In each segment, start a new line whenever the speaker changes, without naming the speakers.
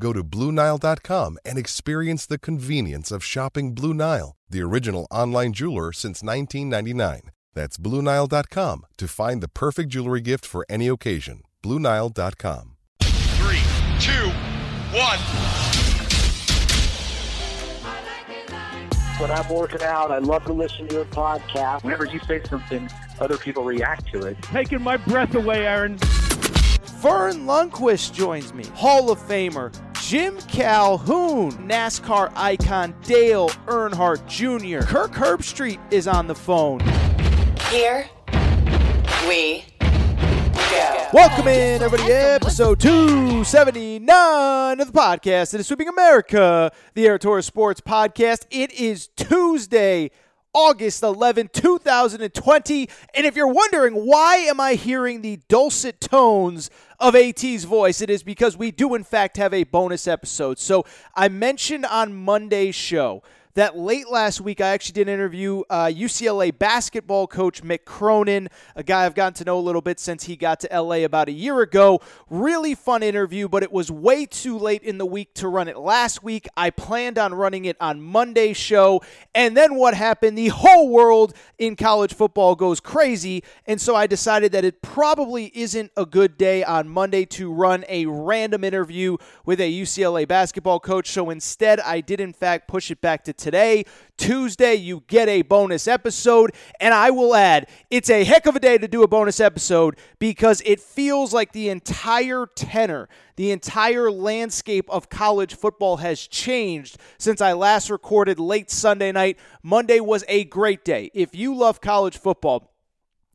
Go to BlueNile.com and experience the convenience of shopping Blue Nile, the original online jeweler since 1999. That's BlueNile.com to find the perfect jewelry gift for any occasion. BlueNile.com.
Three, two, one.
When I'm working out, I love to listen to your podcast.
Whenever you say something, other people react to it.
Taking my breath away, Aaron.
Verne Lundquist joins me, Hall of Famer Jim Calhoun, NASCAR icon Dale Earnhardt Jr. Kirk Herbstreit is on the phone.
Here we go.
Welcome in, everybody, episode 279 of the podcast that is sweeping America, the Aaron Torres Sports Podcast. It is Tuesday, August 11, 2020. And if you're wondering why am I hearing the dulcet tones of AT's voice, it is because we do, in fact, have a bonus episode. So I mentioned on Monday's show that late last week I actually did interview uh, UCLA basketball coach Mick Cronin, a guy I've gotten to know a little bit since he got to LA about a year ago. Really fun interview, but it was way too late in the week to run it last week. I planned on running it on Monday's show, and then what happened? The whole world in college football goes crazy, and so I decided that it probably isn't a good day on Monday to run a random interview with a UCLA basketball coach. So instead, I did in fact push it back to today. Tuesday, you get a bonus episode. And I will add, it's a heck of a day to do a bonus episode because it feels like the entire tenor, the entire landscape of college football has changed since I last recorded late Sunday night. Monday was a great day. If you love college football,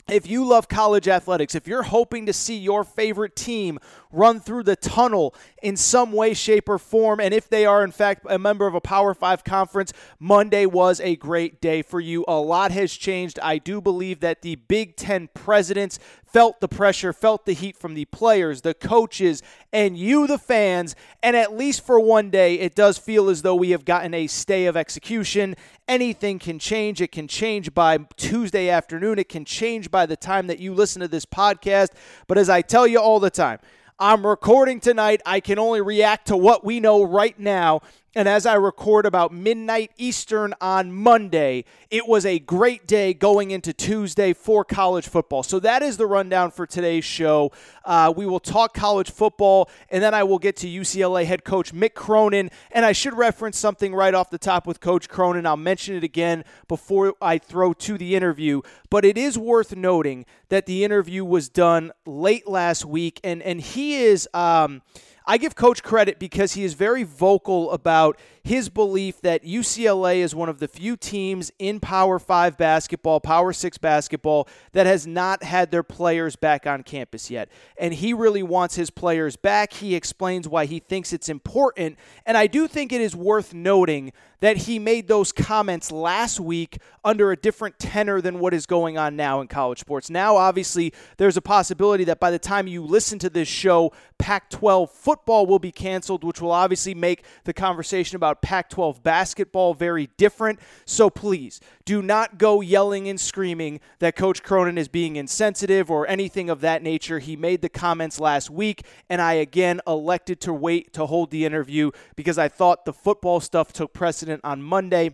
if you love college athletics, if you're hoping to see your favorite team run through the tunnel in some way, shape, or form, and if they are, in fact, a member of a Power Five conference, Monday was a great day for you. A lot has changed. I do believe that the Big Ten presidents felt the pressure, felt the heat from the players, the coaches, and you, the fans. And at least for one day, it does feel as though we have gotten a stay of execution. Anything can change. It can change by Tuesday afternoon. It can change by the time that you listen to this podcast. But as I tell you all the time, I'm recording tonight. I can only react to what we know right now. And as I record about midnight Eastern on Monday, it was a great day going into Tuesday for college football. So that is the rundown for today's show. Uh, we will talk college football, and then I will get to UCLA head coach Mick Cronin. And I should reference something right off the top with Coach Cronin. I'll mention it again before I throw to the interview. But it is worth noting that the interview was done late last week, and and he is. Um, I give Coach credit because he is very vocal about his belief that UCLA is one of the few teams in Power 5 basketball, Power 6 basketball, that has not had their players back on campus yet. And he really wants his players back. He explains why he thinks it's important. And I do think it is worth noting that he made those comments last week under a different tenor than what is going on now in college sports. Now, obviously, there's a possibility that by the time you listen to this show, Pac 12 football will be canceled, which will obviously make the conversation about Pac 12 basketball very different. So please do not go yelling and screaming that Coach Cronin is being insensitive or anything of that nature. He made the comments last week, and I again elected to wait to hold the interview because I thought the football stuff took precedent on Monday.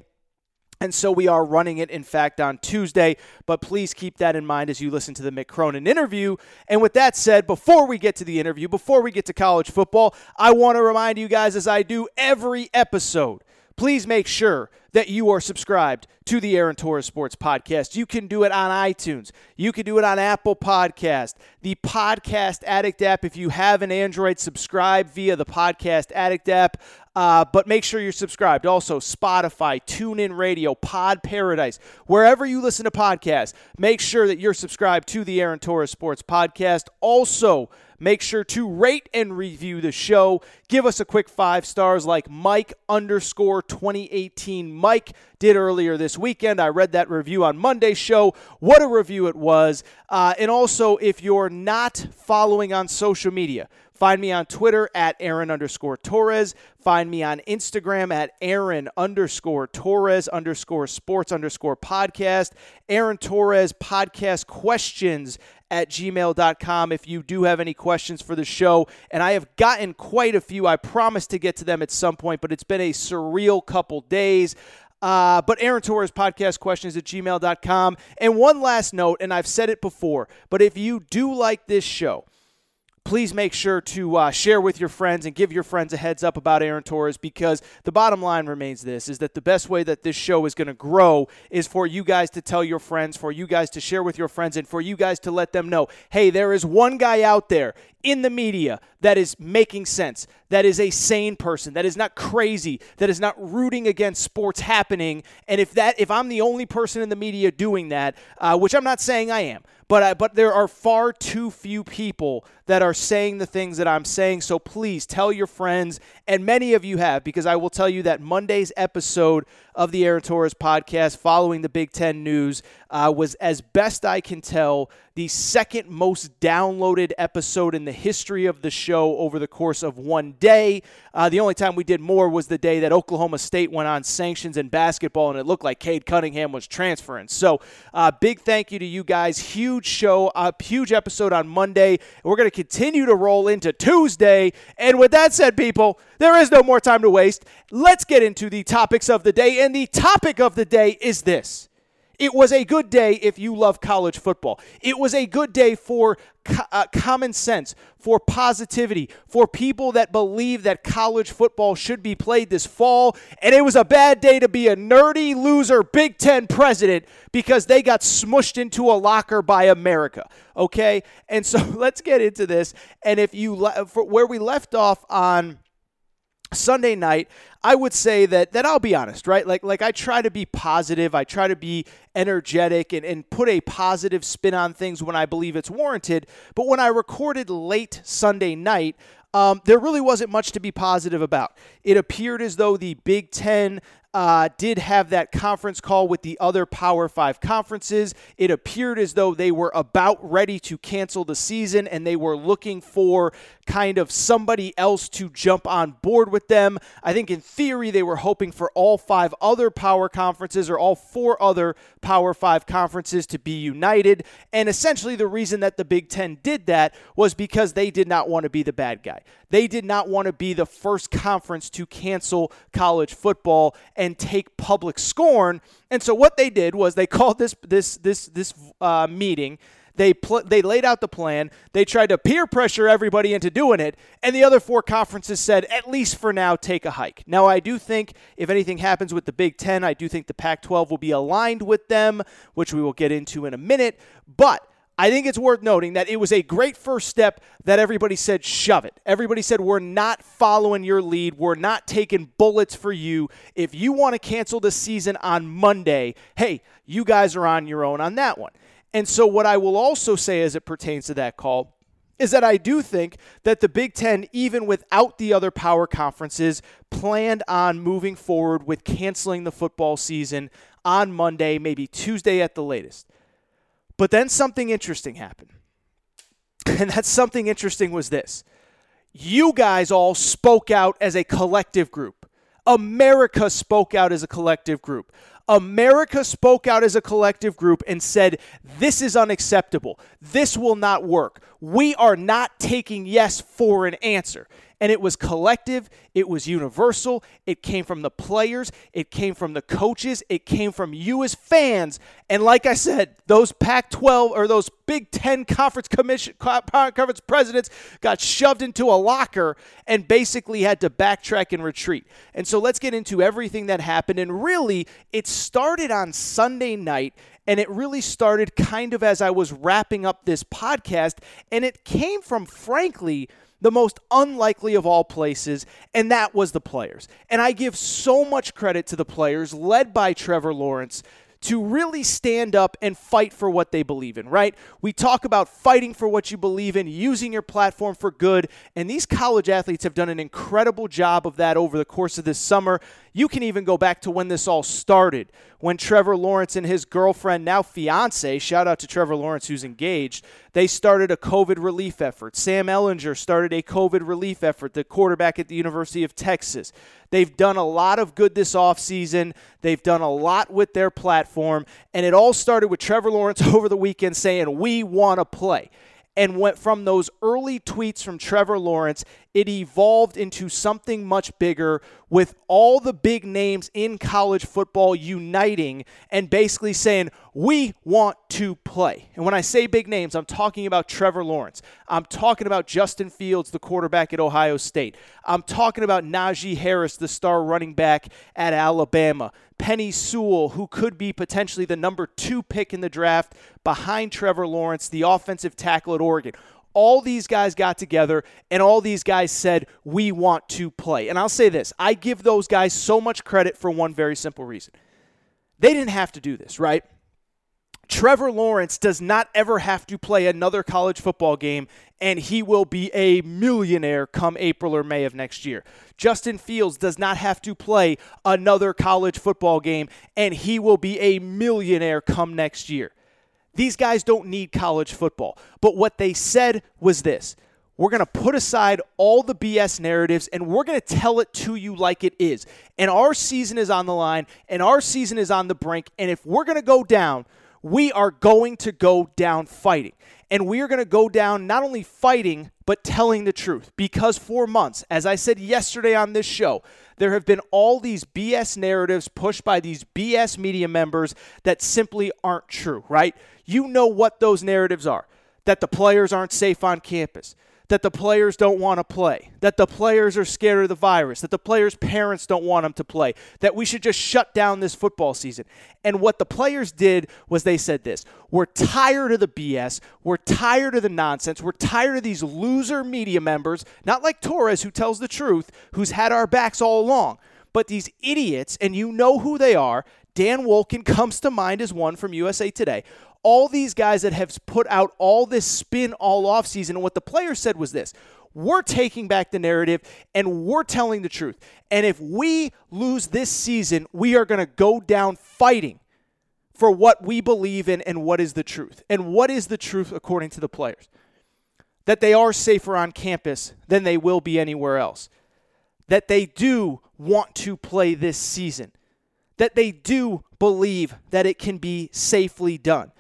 And so we are running it, in fact, on Tuesday. But please keep that in mind as you listen to the Mick Cronin interview. And with that said, before we get to the interview, before we get to college football, I want to remind you guys, as I do every episode, please make sure that you are subscribed to the Aaron Torres Sports Podcast. You can do it on iTunes. You can do it on Apple Podcast, the Podcast Addict app. If you have an Android, subscribe via the Podcast Addict app. Uh, but make sure you're subscribed. Also, Spotify, TuneIn Radio, Pod Paradise, wherever you listen to podcasts, make sure that you're subscribed to the Aaron Torres Sports Podcast. Also, Make sure to rate and review the show. Give us a quick five stars like Mike underscore 2018 Mike did earlier this weekend. I read that review on Monday's show. What a review it was. Uh, and also, if you're not following on social media, Find me on Twitter at Aaron underscore Torres. Find me on Instagram at Aaron underscore Torres underscore sports underscore podcast. Aaron Torres podcast questions at gmail.com if you do have any questions for the show. And I have gotten quite a few. I promise to get to them at some point, but it's been a surreal couple days. Uh, but Aaron Torres podcast questions at gmail.com. And one last note, and I've said it before, but if you do like this show, please make sure to uh, share with your friends and give your friends a heads up about Aaron Torres because the bottom line remains this is that the best way that this show is going to grow is for you guys to tell your friends, for you guys to share with your friends, and for you guys to let them know hey, there is one guy out there in the media that is making sense, that is a sane person, that is not crazy, that is not rooting against sports happening. And if that, if I'm the only person in the media doing that, uh, which I'm not saying I am, but I, but there are far too few people that are saying the things that I'm saying. So please tell your friends, and many of you have, because I will tell you that Monday's episode of the Aaron Torres podcast following the Big Ten news uh, was, as best I can tell, the second most downloaded episode in the history of the show over the course of one day. Uh, the only time we did more was the day that Oklahoma State went on sanctions in basketball, and it looked like Cade Cunningham was transferring. So, uh, big thank you to you guys. Huge show, a huge episode on Monday. We're going to continue to roll into Tuesday. And with that said, people, there is no more time to waste. Let's get into the topics of the day. And the topic of the day is this it was a good day if you love college football. It was a good day for co- uh, common sense, for positivity, for people that believe that college football should be played this fall. And it was a bad day to be a nerdy loser Big Ten president because they got smushed into a locker by America. Okay? And so let's get into this. And if you, le- where we left off on. Sunday night, I would say that that I'll be honest, right? Like like I try to be positive, I try to be energetic and, and put a positive spin on things when I believe it's warranted. But when I recorded late Sunday night, um, there really wasn't much to be positive about. It appeared as though the Big Ten uh, did have that conference call with the other Power Five conferences. It appeared as though they were about ready to cancel the season and they were looking for kind of somebody else to jump on board with them. I think in theory they were hoping for all five other power conferences or all four other Power Five conferences to be united. And essentially, the reason that the Big Ten did that was because they did not want to be the bad guy. They did not want to be the first conference to cancel college football and take public scorn. And so what they did was they called this this this this uh, meeting. They pl- they laid out the plan. They tried to peer pressure everybody into doing it, and the other four conferences said, at least for now, take a hike. Now, I do think if anything happens with the Big Ten, I do think the Pac-12 will be aligned with them, which we will get into in a minute. But I think it's worth noting that it was a great first step that everybody said, shove it. Everybody said, we're not following your lead. We're not taking bullets for you. If you want to cancel the season on Monday, hey, you guys are on your own on that one. And so, what I will also say as it pertains to that call is that I do think that the Big Ten, even without the other power conferences, planned on moving forward with canceling the football season on Monday, maybe Tuesday at the latest. But then something interesting happened. And that something interesting was this you guys all spoke out as a collective group. America spoke out as a collective group. America spoke out as a collective group and said, This is unacceptable. This will not work. We are not taking yes for an answer. And it was collective, it was universal, it came from the players, it came from the coaches, it came from you as fans. And like I said, those Pac 12 or those Big 10 conference commission conference presidents got shoved into a locker and basically had to backtrack and retreat. And so let's get into everything that happened. And really, it started on Sunday night and it really started kind of as I was wrapping up this podcast. And it came from, frankly, the most unlikely of all places, and that was the players. And I give so much credit to the players, led by Trevor Lawrence, to really stand up and fight for what they believe in, right? We talk about fighting for what you believe in, using your platform for good, and these college athletes have done an incredible job of that over the course of this summer. You can even go back to when this all started, when Trevor Lawrence and his girlfriend, now fiance, shout out to Trevor Lawrence who's engaged, they started a COVID relief effort. Sam Ehlinger started a COVID relief effort, the quarterback at the University of Texas. They've done a lot of good this offseason. They've done a lot with their platform, and it all started with Trevor Lawrence over the weekend saying, We want to play and went from those early tweets from Trevor Lawrence, it evolved into something much bigger with all the big names in college football uniting and basically saying, We want to play. And when I say big names, I'm talking about Trevor Lawrence. I'm talking about Justin Fields, the quarterback at Ohio State. I'm talking about Najee Harris, the star running back at Alabama. Penei Sewell, who could be potentially the number two pick in the draft behind Trevor Lawrence, the offensive tackle at Oregon. All these guys got together and all these guys said, We want to play. And I'll say this I give those guys so much credit for one very simple reason. They didn't have to do this, right? Trevor Lawrence does not ever have to play another college football game, and he will be a millionaire come April or May of next year. Justin Fields does not have to play another college football game, and he will be a millionaire come next year. These guys don't need college football. But what they said was this we're going to put aside all the BS narratives and we're going to tell it to you like it is. And our season is on the line and our season is on the brink. And if we're going to go down, we are going to go down fighting. And we are going to go down not only fighting, but telling the truth. Because for months, as I said yesterday on this show, there have been all these BS narratives pushed by these BS media members that simply aren't true, right? You know what those narratives are that the players aren't safe on campus, that the players don't want to play, that the players are scared of the virus, that the players' parents don't want them to play, that we should just shut down this football season. And what the players did was they said this We're tired of the BS. We're tired of the nonsense. We're tired of these loser media members, not like Torres, who tells the truth, who's had our backs all along, but these idiots, and you know who they are. Dan Wolken comes to mind as one from USA Today all these guys that have put out all this spin all off season, and what the players said was this we're taking back the narrative and we're telling the truth. And if we lose this season, we are going to go down fighting for what we believe in and what is the truth. And what is the truth according to the players? That they are safer on campus than they will be anywhere else. That they do want to play this season. That they do believe that it can be safely done.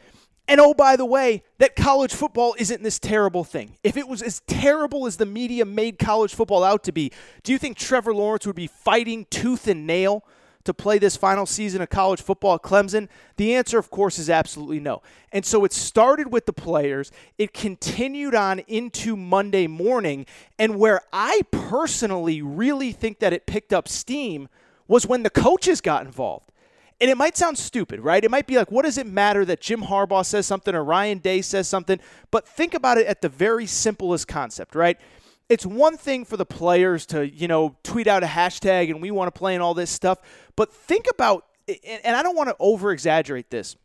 And oh, by the way, that college football isn't this terrible thing. If it was as terrible as the media made college football out to be, do you think Trevor Lawrence would be fighting tooth and nail to play this final season of college football at Clemson? The answer, of course, is absolutely no. And so it started with the players, it continued on into Monday morning. And where I personally really think that it picked up steam was when the coaches got involved. And it might sound stupid, right? It might be like, what does it matter that Jim Harbaugh says something or Ryan Day says something? But think about it at the very simplest concept, right? It's one thing for the players to, you know, tweet out a hashtag and we want to play and all this stuff. But think about, and I don't want to over exaggerate this,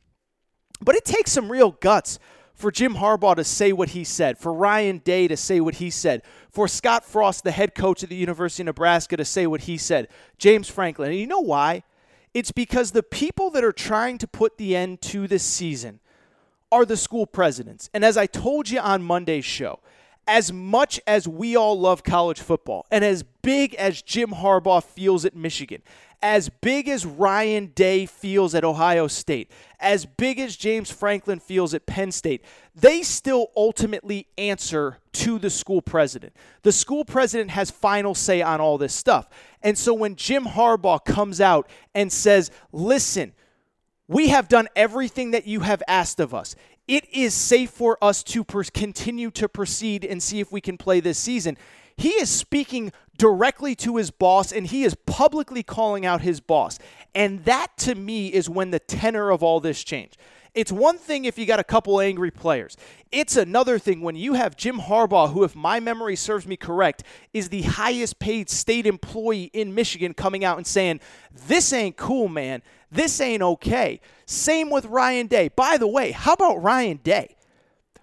but it takes some real guts for Jim Harbaugh to say what he said, for Ryan Day to say what he said, for Scott Frost, the head coach at the University of Nebraska, to say what he said, James Franklin. And you know why? It's because the people that are trying to put the end to this season are the school presidents. And as I told you on Monday's show, as much as we all love college football and as big as Jim Harbaugh feels at Michigan, as big as Ryan Day feels at Ohio State, as big as James Franklin feels at Penn State, they still ultimately answer to the school president. The school president has final say on all this stuff. And so when Jim Harbaugh comes out and says, listen, we have done everything that you have asked of us. It is safe for us to per- continue to proceed and see if we can play this season. He is speaking directly to his boss and he is publicly calling out his boss. And that to me is when the tenor of all this changed. It's one thing if you got a couple angry players. It's another thing when you have Jim Harbaugh, who, if my memory serves me correct, is the highest paid state employee in Michigan, coming out and saying, This ain't cool, man. This ain't okay. Same with Ryan Day. By the way, how about Ryan Day?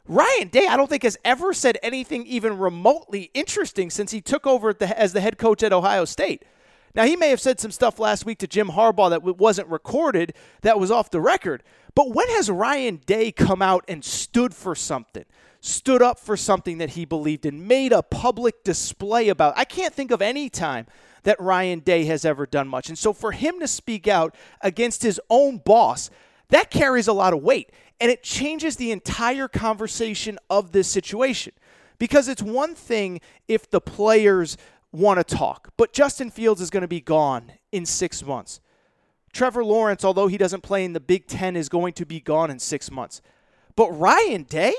Ryan Day, I don't think has ever said anything even remotely interesting since he took over the, as the head coach at Ohio State. Now, he may have said some stuff last week to Jim Harbaugh that wasn't recorded, that was off the record. But when has Ryan Day come out and stood for something? Stood up for something that he believed in, made a public display about. I can't think of any time that Ryan Day has ever done much. And so for him to speak out against his own boss, that carries a lot of weight and it changes the entire conversation of this situation. Because it's one thing if the players want to talk, but Justin Fields is going to be gone in six months. Trevor Lawrence, although he doesn't play in the Big Ten, is going to be gone in six months. But Ryan Day,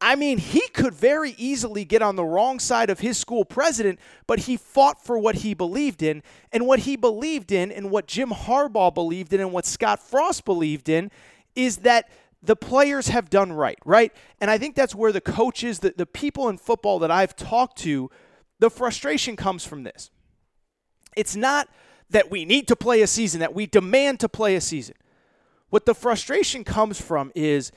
I mean, he could very easily get on the wrong side of his school president, but he fought for what he believed in. And what he believed in, and what Jim Harbaugh believed in, and what Scott Frost believed in, is that the players have done right, right? And I think that's where the coaches, the, the people in football that I've talked to, the frustration comes from this. It's not that we need to play a season, that we demand to play a season. What the frustration comes from is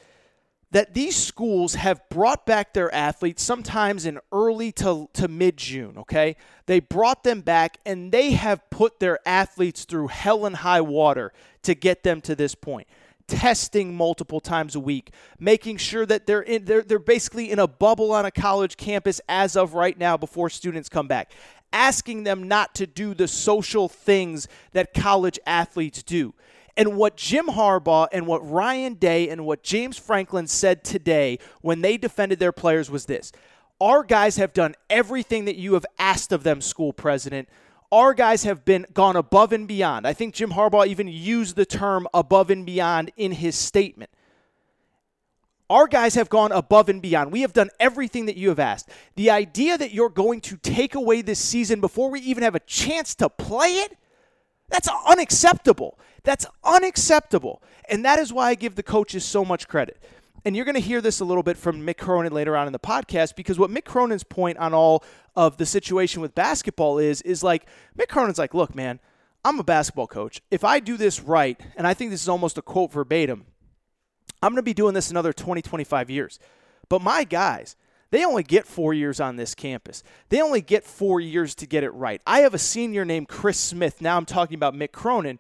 that these schools have brought back their athletes sometimes in early to, to mid June, okay? They brought them back and they have put their athletes through hell and high water to get them to this point testing multiple times a week, making sure that they're in they're, they're basically in a bubble on a college campus as of right now before students come back. Asking them not to do the social things that college athletes do. And what Jim Harbaugh and what Ryan Day and what James Franklin said today when they defended their players was this Our guys have done everything that you have asked of them, school president our guys have been gone above and beyond. I think Jim Harbaugh even used the term above and beyond in his statement. Our guys have gone above and beyond. We have done everything that you have asked. The idea that you're going to take away this season before we even have a chance to play it, that's unacceptable. That's unacceptable. And that is why I give the coaches so much credit and you're going to hear this a little bit from Mick Cronin later on in the podcast because what Mick Cronin's point on all of the situation with basketball is is like Mick Cronin's like, look, man, I'm a basketball coach. If I do this right, and I think this is almost a quote verbatim, I'm going to be doing this another 20, 25 years. But my guys, they only get four years on this campus. They only get four years to get it right. I have a senior named Chris Smith. Now I'm talking about Mick Cronin.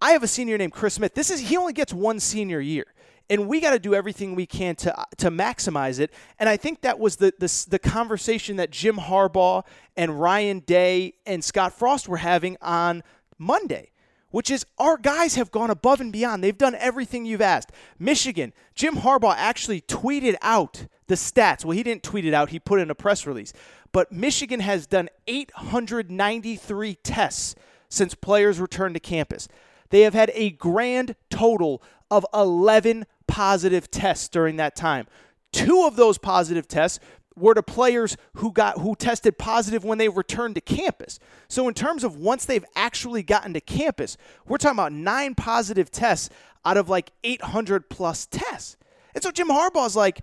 I have a senior named Chris Smith. This is he only gets one senior year and we got to do everything we can to to maximize it. And I think that was the, the the conversation that Jim Harbaugh and Ryan Day and Scott Frost were having on Monday. Which is our guys have gone above and beyond. They've done everything you've asked. Michigan, Jim Harbaugh actually tweeted out the stats. Well, he didn't tweet it out, he put in a press release. But Michigan has done 893 tests since players returned to campus. They have had a grand total of 11 positive tests during that time. Two of those positive tests were to players who got who tested positive when they returned to campus. So in terms of once they've actually gotten to campus, we're talking about nine positive tests out of like 800 plus tests. And so Jim Harbaugh's like,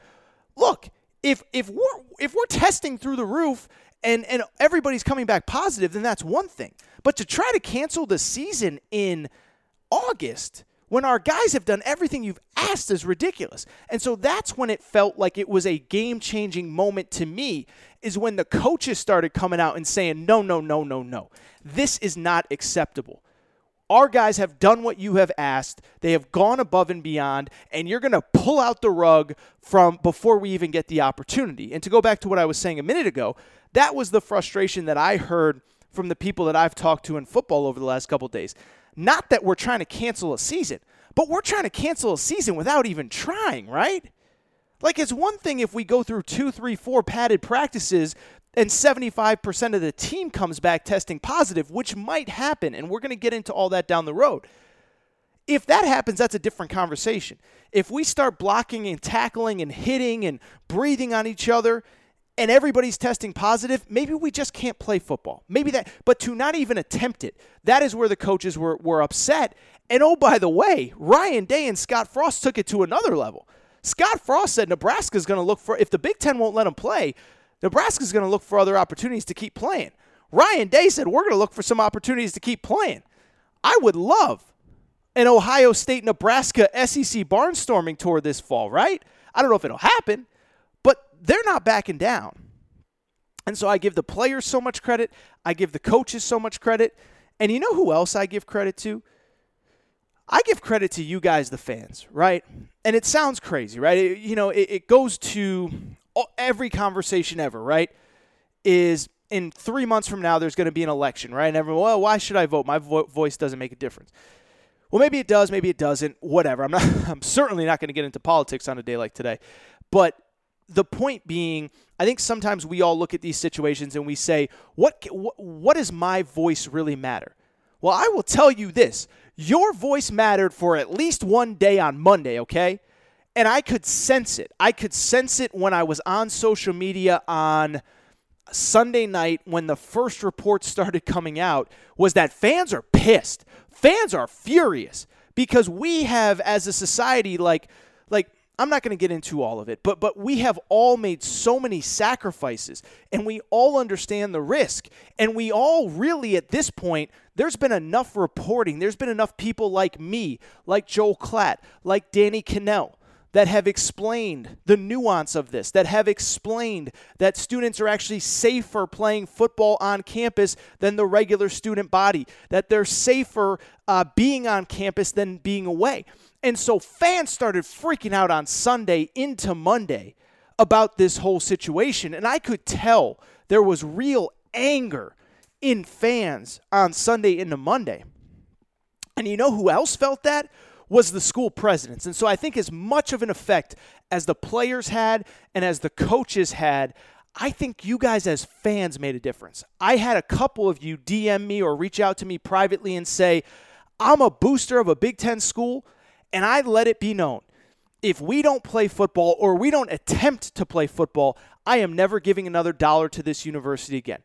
look, if if we're if we're testing through the roof and and everybody's coming back positive, then that's one thing. But to try to cancel the season in August when our guys have done everything you've asked is ridiculous. And so that's when it felt like it was a game changing moment to me, is when the coaches started coming out and saying, no, no, no, no, no. This is not acceptable. Our guys have done what you have asked. They have gone above and beyond, and you're going to pull out the rug from before we even get the opportunity. And to go back to what I was saying a minute ago, that was the frustration that I heard from the people that I've talked to in football over the last couple days. Not that we're trying to cancel a season, but we're trying to cancel a season without even trying, right? Like, it's one thing if we go through two, three, four padded practices and 75% of the team comes back testing positive, which might happen, and we're going to get into all that down the road. If that happens, that's a different conversation. If we start blocking and tackling and hitting and breathing on each other and everybody's testing positive, maybe we just can't play football. Maybe that, but to not even attempt it, that is where the coaches were, were upset. And oh, by the way, Ryan Day and Scott Frost took it to another level. Scott Frost said Nebraska's going to look for, if the Big Ten won't let them play, Nebraska's going to look for other opportunities to keep playing. Ryan Day said, We're going to look for some opportunities to keep playing. I would love an Ohio State Nebraska SEC barnstorming tour this fall, right? I don't know if it'll happen, they're not backing down. And so I give the players so much credit. I give the coaches so much credit. And you know who else I give credit to? I give credit to you guys, the fans, right? And it sounds crazy, right? It, you know, it, it goes to every conversation ever, right? Is in three months from now, there's going to be an election, right? And everyone, well, why should I vote? My vo- voice doesn't make a difference. Well, maybe it does, maybe it doesn't. Whatever. I'm not. I'm certainly not going to get into politics on a day like today. But the point being, I think sometimes we all look at these situations and we say, what, what, does my voice really matter? Well, I will tell you this your voice mattered for at least one day on Monday, okay? And I could sense it. I could sense it when I was on social media on Sunday night when the first reports started coming out was that fans are pissed. Fans are furious because we have as a society like I'm not going to get into all of it, but but we have all made so many sacrifices and we all understand the risk. And we all really at this point there's been enough reporting. There's been enough people like me, like Joel Klatt, like Danny Kanell that have explained the nuance of this, that have explained that students are actually safer playing football on campus than the regular student body, that they're safer uh, being on campus than being away. And so fans started freaking out on Sunday into Monday about this whole situation. And I could tell there was real anger in fans on Sunday into Monday. And you know who else felt that? was the school presidents. And so I think as much of an effect as the players had and as the coaches had, I think you guys as fans made a difference. I had a couple of you DM me or reach out to me privately and say, I'm a booster of a Big Ten school, and I let it be known. If we don't play football or we don't attempt to play football, I am never giving another dollar to this university again.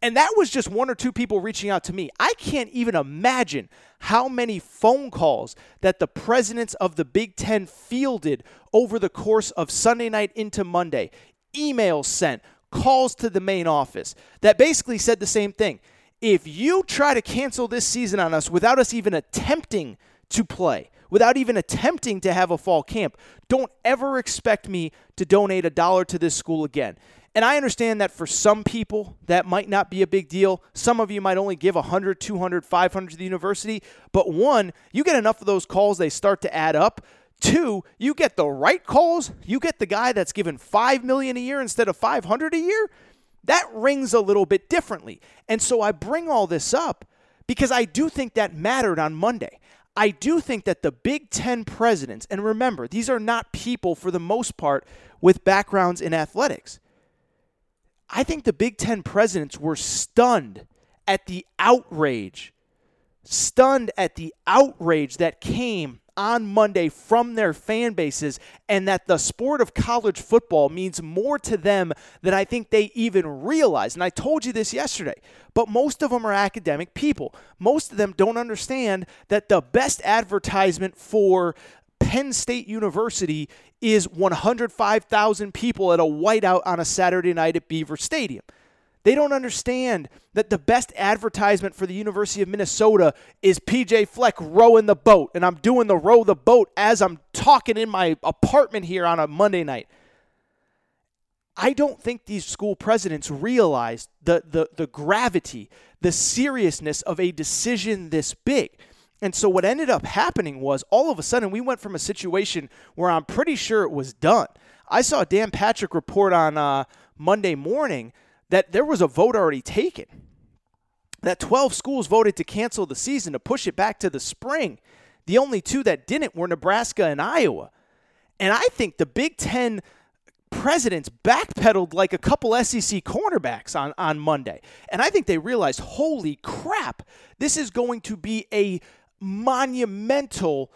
And that was just one or two people reaching out to me. I can't even imagine how many phone calls that the presidents of the Big Ten fielded over the course of Sunday night into Monday. Emails sent, calls to the main office that basically said the same thing. If you try to cancel this season on us without us even attempting to play, without even attempting to have a fall camp, don't ever expect me to donate a dollar to this school again. And I understand that for some people, that might not be a big deal. Some of you might only give 100, 200, 500 to the university. But one, you get enough of those calls, they start to add up. Two, you get the right calls. You get the guy that's given 5 million a year instead of 500 a year. That rings a little bit differently. And so I bring all this up because I do think that mattered on Monday. I do think that the Big Ten presidents, and remember, these are not people for the most part with backgrounds in athletics. I think the Big Ten presidents were stunned at the outrage, stunned at the outrage that came on Monday from their fan bases, and that the sport of college football means more to them than I think they even realize. And I told you this yesterday, but most of them are academic people. Most of them don't understand that the best advertisement for Penn State University is 105,000 people at a whiteout on a Saturday night at Beaver Stadium. They don't understand that the best advertisement for the University of Minnesota is PJ Fleck rowing the boat. And I'm doing the row the boat as I'm talking in my apartment here on a Monday night. I don't think these school presidents realize the, the, the gravity, the seriousness of a decision this big. And so what ended up happening was all of a sudden we went from a situation where I'm pretty sure it was done. I saw Dan Patrick report on uh, Monday morning that there was a vote already taken. That 12 schools voted to cancel the season to push it back to the spring. The only two that didn't were Nebraska and Iowa. And I think the Big Ten presidents backpedaled like a couple SEC cornerbacks on, on Monday. And I think they realized, holy crap, this is going to be a monumental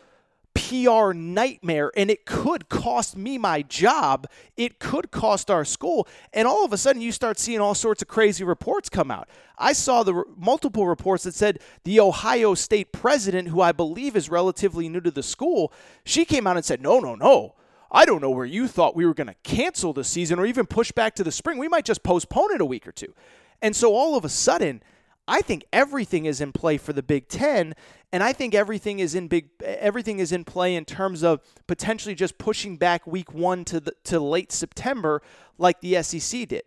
PR nightmare and it could cost me my job. It could cost our school. And all of a sudden, you start seeing all sorts of crazy reports come out. I saw the multiple reports that said the Ohio State president, who I believe is relatively new to the school, she came out and said, no, no, no. I don't know where you thought we were going to cancel the season or even push back to the spring. We might just postpone it a week or two. And so all of a sudden, I think everything is in play for the Big Ten, and I think everything is in big everything is in play in terms of potentially just pushing back Week One to the to late September, like the SEC did.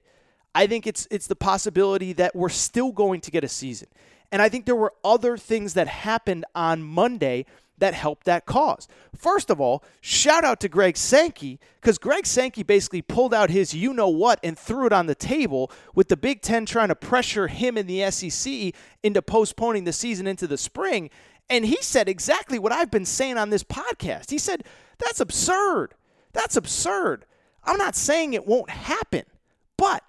I think it's it's the possibility that we're still going to get a season, and I think there were other things that happened on Monday that helped that cause. First of all, shout out to Greg Sankey because Greg Sankey basically pulled out his you know what and threw it on the table with the Big Ten trying to pressure him in the SEC into postponing the season into the spring. And he said exactly what I've been saying on this podcast. He said, That's absurd. That's absurd. I'm not saying it won't happen, but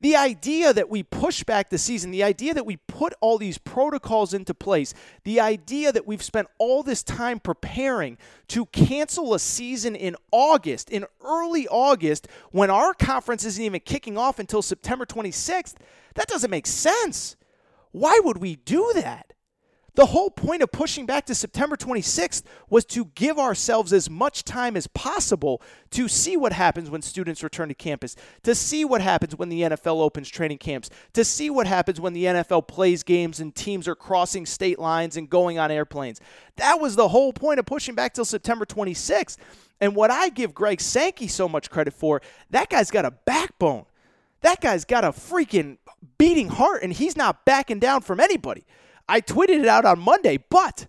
the idea that we push back the season, the idea that we put all these protocols into place, the idea that we've spent all this time preparing to cancel a season in August, in early August, when our conference isn't even kicking off until September 26th, that doesn't make sense. Why would we do that? The whole point of pushing back to September 26th was to give ourselves as much time as possible to see what happens when students return to campus, to see what happens when the NFL opens training camps, to see what happens when the NFL plays games and teams are crossing state lines and going on airplanes. That was the whole point of pushing back till September 26th. And what I give Greg Sankey so much credit for, that guy's got a backbone. That guy's got a freaking beating heart, and he's not backing down from anybody. I tweeted it out on Monday, but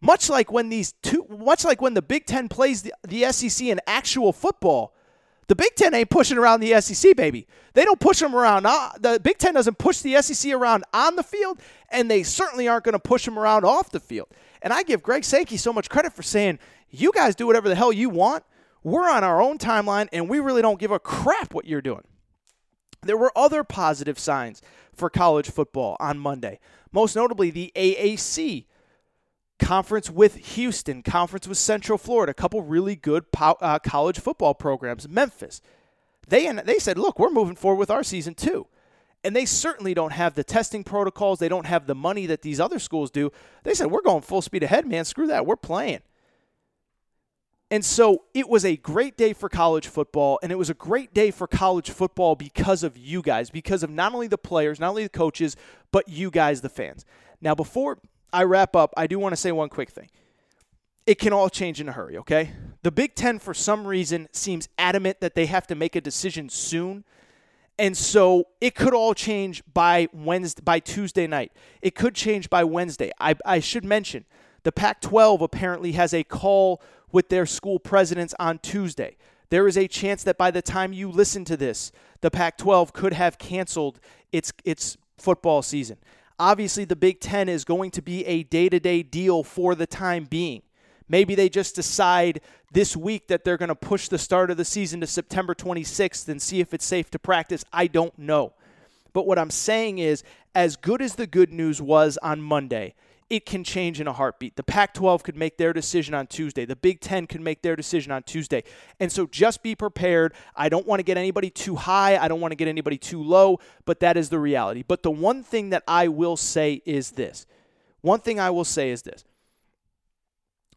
much like when these two, much like when the Big Ten plays the, the SEC in actual football, the Big Ten ain't pushing around the SEC, baby. They don't push them around. Uh, the Big Ten doesn't push the SEC around on the field, and they certainly aren't going to push them around off the field. And I give Greg Sankey so much credit for saying, you guys do whatever the hell you want. We're on our own timeline, and we really don't give a crap what you're doing. There were other positive signs for college football on Monday most notably the AAC conference with Houston, conference with Central Florida, a couple really good po- uh, college football programs, Memphis. They they said, "Look, we're moving forward with our season too." And they certainly don't have the testing protocols. They don't have the money that these other schools do. They said, "We're going full speed ahead, man. Screw that. We're playing." And so it was a great day for college football, and it was a great day for college football because of you guys, because of not only the players, not only the coaches, but you guys, the fans. Now, before I wrap up, I do want to say one quick thing. It can all change in a hurry, okay? The Big Ten, for some reason, seems adamant that they have to make a decision soon. And so it could all change by Wednesday, by Tuesday night. It could change by Wednesday. I, I should mention the Pac 12 apparently has a call with their school presidents on Tuesday. There is a chance that by the time you listen to this, the Pac 12 could have canceled its, its football season. Obviously, the Big Ten is going to be a day to day deal for the time being. Maybe they just decide this week that they're going to push the start of the season to September 26th and see if it's safe to practice. I don't know. But what I'm saying is, as good as the good news was on Monday, it can change in a heartbeat. The Pac 12 could make their decision on Tuesday. The Big Ten could make their decision on Tuesday. And so just be prepared. I don't want to get anybody too high. I don't want to get anybody too low, but that is the reality. But the one thing that I will say is this one thing I will say is this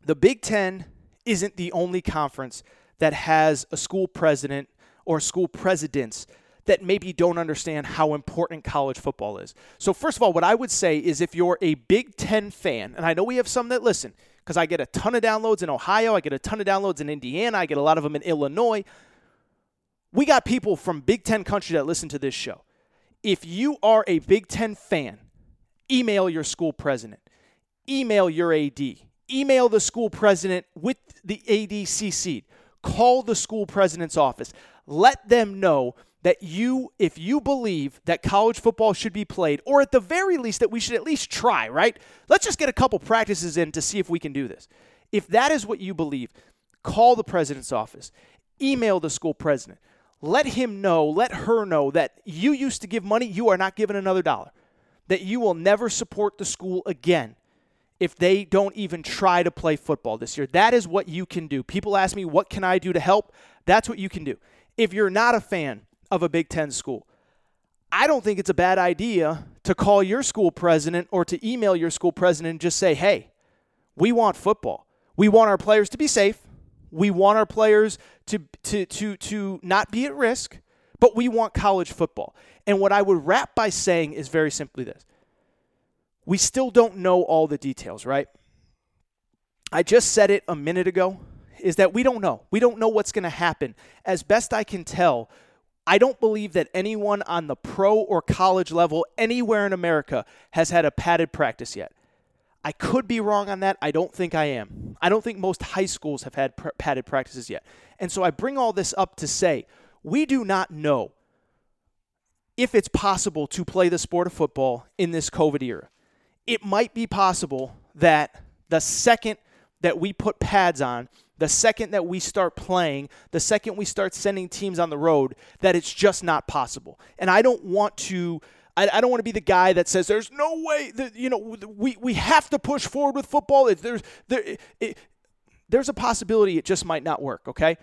the Big Ten isn't the only conference that has a school president or school presidents that maybe don't understand how important college football is. So, first of all, what I would say is if you're a Big Ten fan, and I know we have some that listen, because I get a ton of downloads in Ohio, I get a ton of downloads in Indiana, I get a lot of them in Illinois. We got people from Big Ten country that listen to this show. If you are a Big Ten fan, email your school president email your AD, email the school president with the ADCC, call the school president's office. Let them know that you, if you believe that college football should be played, or at the very least that we should at least try, right? Let's just get a couple practices in to see if we can do this. If that is what you believe, call the president's office, email the school president, let him know, let her know that you used to give money, you are not giving another dollar, that you will never support the school again if they don't even try to play football this year. That is what you can do. People ask me, what can I do to help? That's what you can do. If you're not a fan of a Big Ten school, I don't think it's a bad idea to call your school president or to email your school president and just say, hey, we want football. We want our players to be safe. We want our players to, to, to, to not be at risk, but we want college football. And what I would wrap by saying is very simply this we still don't know all the details, right? I just said it a minute ago is that we don't know. We don't know what's going to happen. As best I can tell, I don't believe that anyone on the pro or college level anywhere in America has had a padded practice yet. I could be wrong on that. I don't think I am. I don't think most high schools have had pr- padded practices yet. And so I bring all this up to say we do not know if it's possible to play the sport of football in this COVID era it might be possible that the second that we put pads on, the second that we start playing, the second we start sending teams on the road, that it's just not possible. And I don't want to. I, don't want to be the guy that says there's no way that you know we, we have to push forward with football. There's there, it, there's a possibility it just might not work. Okay,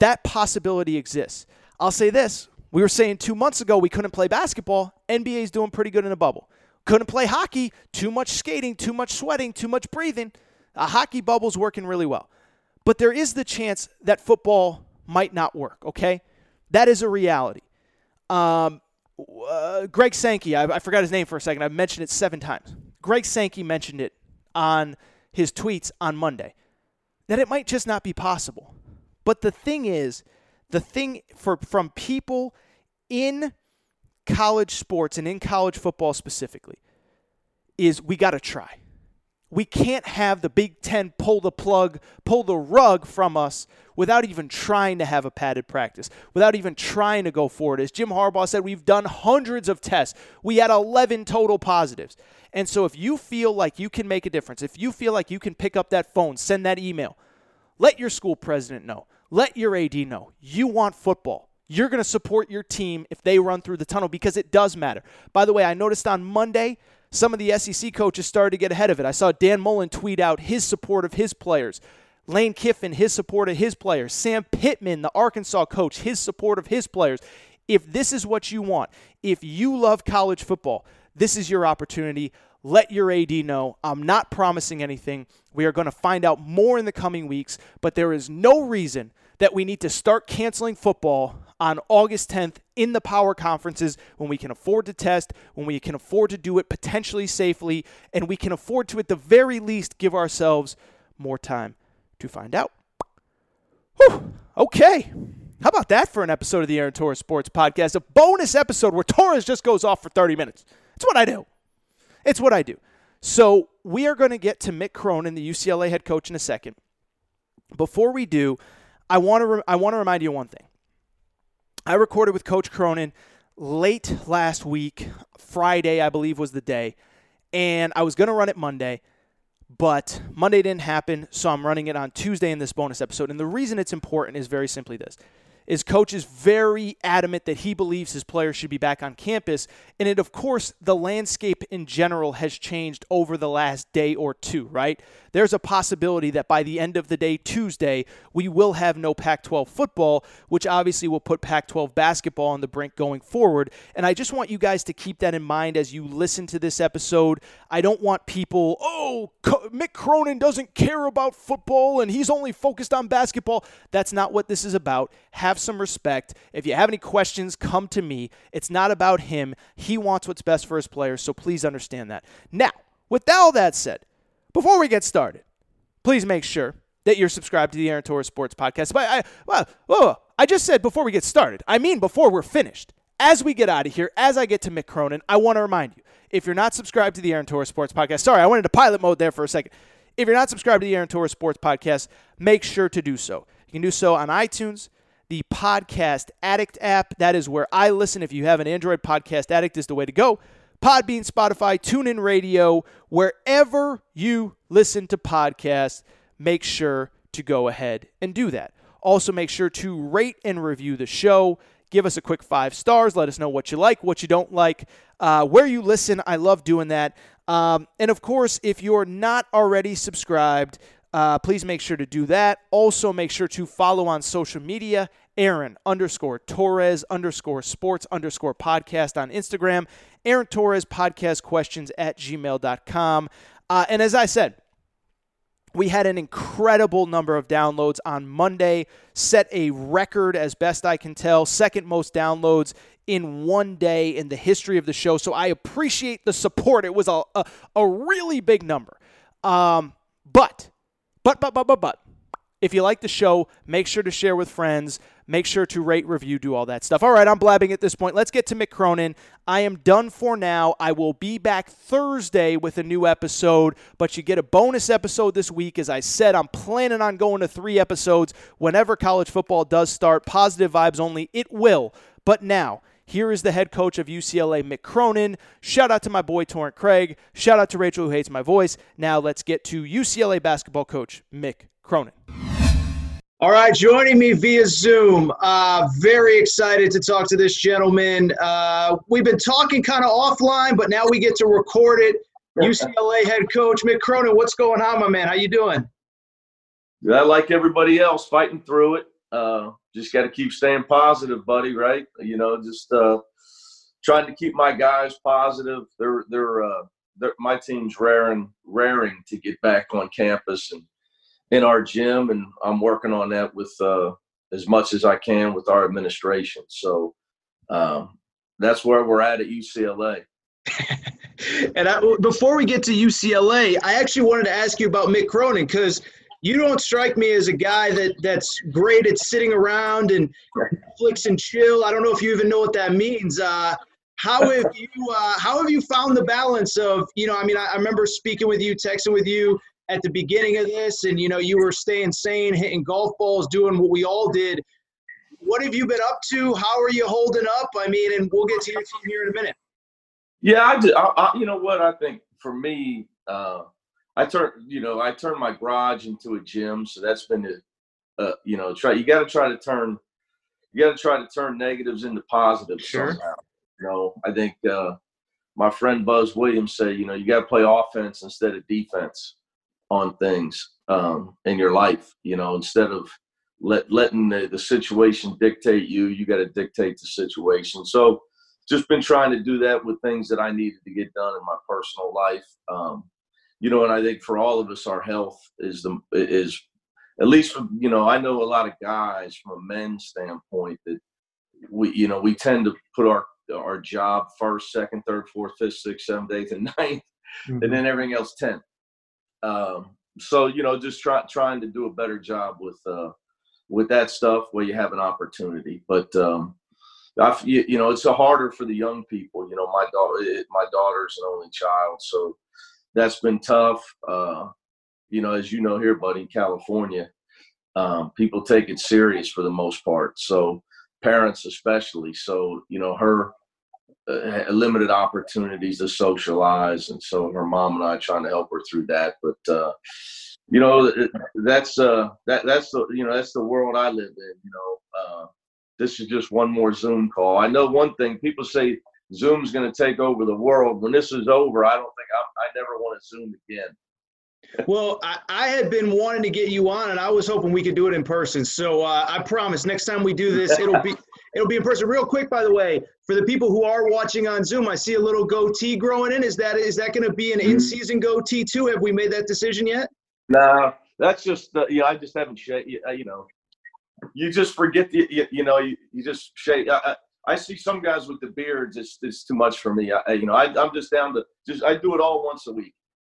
that possibility exists. I'll say this: we were saying two months ago we couldn't play basketball. NBA is doing pretty good in a bubble. Couldn't play hockey. Too much skating, too much sweating, too much breathing. A hockey bubble's working really well. But there is the chance that football might not work, okay? That is a reality. Um, uh, Greg Sankey, I, I forgot his name for a second. I've mentioned it seven times. Greg Sankey mentioned it on his tweets on Monday that it might just not be possible. But the thing is, the thing for from people in college sports and in college football specifically is we got to try. We can't have the Big Ten pull the plug, pull the rug from us without even trying to have a padded practice, without even trying to go forward. As Jim Harbaugh said, we've done hundreds of tests. We had 11 total positives. And so if you feel like you can make a difference, if you feel like you can pick up that phone, send that email, let your school president know, let your AD know you want football you're going to support your team if they run through the tunnel because it does matter. By the way, I noticed on Monday, some of the SEC coaches started to get ahead of it. I saw Dan Mullen tweet out his support of his players. Lane Kiffin, his support of his players. Sam Pittman, the Arkansas coach, his support of his players. If this is what you want, if you love college football, this is your opportunity. Let your AD know. I'm not promising anything. We are going to find out more in the coming weeks, but there is no reason that we need to start canceling football on August 10th in the power conferences when we can afford to test, when we can afford to do it potentially safely, and we can afford to, at the very least, give ourselves more time to find out. Whew. Okay. How about that for an episode of the Aaron Torres Sports Podcast? A bonus episode where Torres just goes off for 30 minutes. It's what I do. It's what I do. So we are going to get to Mick Cronin, the UCLA head coach, in a second. Before we do, I want to re- I want to remind you one thing. I recorded with Coach Cronin late last week, Friday I believe was the day, and I was going to run it Monday, but Monday didn't happen, so I'm running it on Tuesday in this bonus episode. And the reason it's important is very simply this is coach is very adamant that he believes his players should be back on campus. And it, of course, the landscape in general has changed over the last day or two, right? There's a possibility that by the end of the day, Tuesday, we will have no Pac 12 football, which obviously will put Pac 12 basketball on the brink going forward. And I just want you guys to keep that in mind as you listen to this episode. I don't want people, oh, Mick Cronin doesn't care about football and he's only focused on basketball. That's not what this is about. Have have some respect. If you have any questions, come to me. It's not about him. He wants what's best for his players, so please understand that. Now, with all that said, before we get started, please make sure that you're subscribed to the Aaron Torres Sports Podcast. But I, well, well, I just said before we get started. I mean before we're finished. as we get out of here, as I get to Mick Cronin, I want to remind you if you're not subscribed to the Aaron Torres Sports Podcast, sorry, I went into pilot mode there for a second. If you're not subscribed to the Aaron Torres Sports Podcast, make sure to do so. You can do so on iTunes, the Podcast Addict app. That is where I listen. If you have an Android, Podcast Addict is the way to go. Podbean, Spotify, TuneIn Radio, wherever you listen to podcasts, make sure to go ahead and do that. Also, make sure to rate and review the show. Give us a quick five stars. Let us know what you like, what you don't like, uh, where you listen. I love doing that. Um, and of course, if you're not already subscribed, uh, please make sure to do that. Also, make sure to follow on social media Aaron underscore Torres underscore sports underscore podcast on Instagram, Aaron Torres podcast questions at gmail.com. Uh, and as I said, we had an incredible number of downloads on Monday, set a record, as best I can tell, second most downloads in one day in the history of the show. So I appreciate the support. It was a, a, a really big number. Um, but, but, but, but, but, but, if you like the show, make sure to share with friends. Make sure to rate, review, do all that stuff. All right, I'm blabbing at this point. Let's get to Mick Cronin. I am done for now. I will be back Thursday with a new episode, but you get a bonus episode this week. As I said, I'm planning on going to three episodes whenever college football does start. Positive vibes only. It will. But now, here is the head coach of UCLA, Mick Cronin. Shout out to my boy Torrent Craig. Shout out to Rachel, who hates my voice. Now let's get to UCLA basketball coach Mick Cronin.
All right, joining me via Zoom. Uh, very excited to talk to this gentleman. Uh, we've been talking kind of offline, but now we get to record it. UCLA head coach Mick Cronin, what's going on, my man? How you doing?
Yeah, like everybody else, fighting through it. Uh, just got to keep staying positive, buddy. Right? You know, just uh, trying to keep my guys positive. They're they're, uh, they're my team's raring raring to get back on campus and in our gym, and I'm working on that with uh, as much as I can with our administration. So um, that's where we're at at UCLA.
and I, before we get to UCLA, I actually wanted to ask you about Mick Cronin because you don't strike me as a guy that that's great at sitting around and Netflix and chill. I don't know if you even know what that means. Uh, how have you uh, how have you found the balance of you know? I mean, I, I remember speaking with you, texting with you at the beginning of this, and you know you were staying sane, hitting golf balls, doing what we all did. What have you been up to? How are you holding up? I mean, and we'll get to your team here in a minute.
Yeah, I do. I, I, you know what? I think for me, uh, I turned, you know, I turned my garage into a gym, so that's been a, uh, you know, try. You got to try to turn, you got to try to turn negatives into positives sure. somehow. You know, I think uh, my friend Buzz Williams said, you know, you got to play offense instead of defense on things um, in your life. You know, instead of let letting the, the situation dictate you, you got to dictate the situation. So, just been trying to do that with things that I needed to get done in my personal life. Um, you know, and I think for all of us, our health is the is at least you know I know a lot of guys from a men's standpoint that we you know we tend to put our our job first, second, third, fourth, fifth, sixth, seventh, eighth, and ninth, mm-hmm. and then everything else tenth. Um, so you know, just try, trying to do a better job with uh, with that stuff where you have an opportunity. But um, I, you know, it's a harder for the young people. You know, my daughter, my daughter's an only child, so that's been tough. Uh, you know, as you know here, buddy, California, um, people take it serious for the most part. So parents especially. So you know, her uh, limited opportunities to socialize, and so her mom and I trying to help her through that. But uh, you know, that's uh, that that's the you know that's the world I live in. You know, uh, this is just one more Zoom call. I know one thing. People say Zoom's going to take over the world. When this is over, I don't think I'm, I never want to Zoom again.
well, I, I, had been wanting to get you on, and I was hoping we could do it in person. So uh, I promise, next time we do this, it'll be it'll be in person. Real quick, by the way, for the people who are watching on Zoom, I see a little goatee growing in. Is that is that going to be an mm-hmm. in-season goatee too? Have we made that decision yet?
No, that's just uh, yeah. I just haven't shaved. Uh, you know, you just forget the you, you know you, you just shave. I, I, see some guys with the beards. It's it's too much for me. I, you know, I, I'm just down to just I do it all once a week.